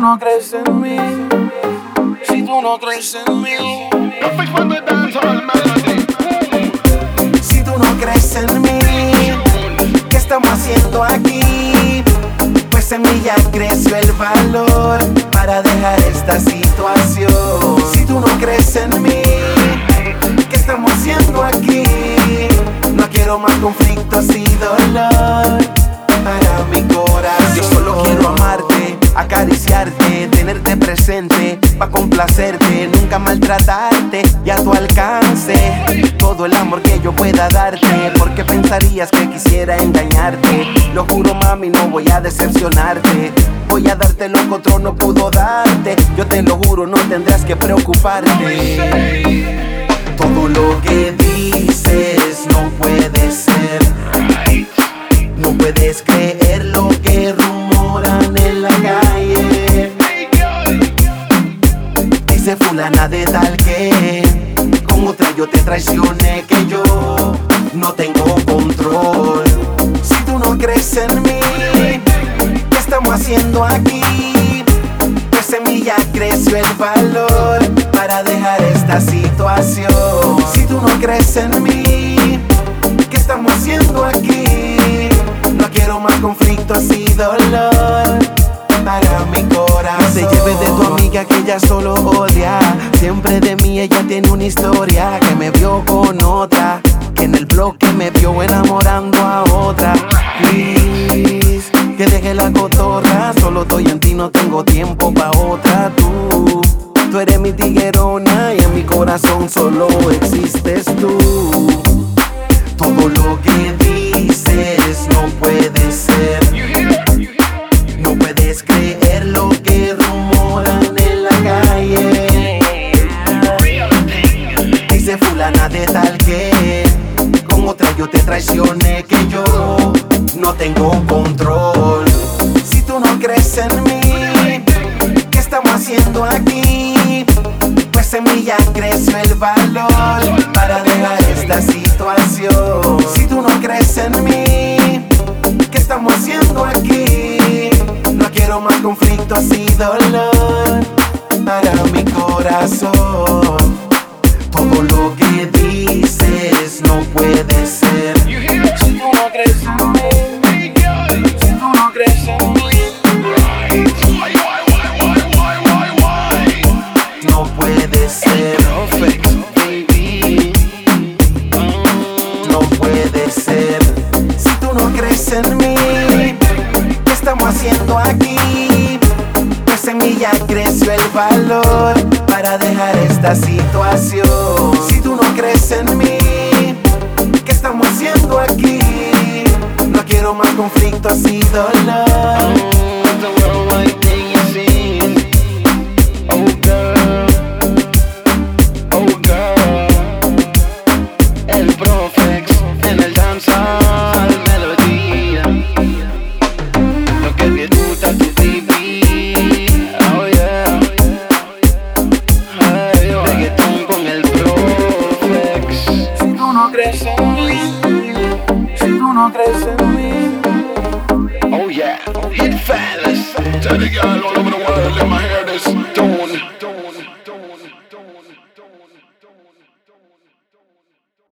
tú no crees en mí, si tú no crees en mí. Si tú no crees en mí, ¿qué estamos haciendo aquí? Pues en mí ya creció el valor para dejar esta situación. Si tú no crees en mí, ¿qué estamos haciendo aquí? No quiero más conflictos y dolor maltratarte y a tu alcance. Todo el amor que yo pueda darte, porque pensarías que quisiera engañarte. Lo juro, mami, no voy a decepcionarte. Voy a darte lo que otro no pudo darte. Yo te lo juro, no tendrás que preocuparte. Todo lo que dices no puede ser. No puedes creer fulana de tal que con otra yo te traicioné que yo no tengo control. Si tú no crees en mí, ¿qué estamos haciendo aquí? Pues ya creció el valor para dejar esta situación. Si tú no crees en mí, ¿qué estamos haciendo aquí? No quiero más conflictos y dolor que ella solo odia. Siempre de mí ella tiene una historia que me vio con otra. Que en el bloque me vio enamorando a otra. Please, que deje la cotorra. Solo estoy en ti, no tengo tiempo pa' otra. Tú, tú eres mi tiguerona y en mi corazón solo existes tú. Todo lo que que yo no tengo control. Si tú no crees en mí, ¿qué estamos haciendo aquí? Pues en mí ya creció el valor para dejar esta situación. Si tú no crees en mí, ¿qué estamos haciendo aquí? No quiero más conflictos y dolor en mí, ¿qué estamos haciendo aquí? Mí ya creció el valor para dejar esta situación. Si tú no crees en mí, ¿qué estamos haciendo aquí? No quiero más conflictos y dolor. Oh yeah, hit fellas. Tell the girl all over the world, let my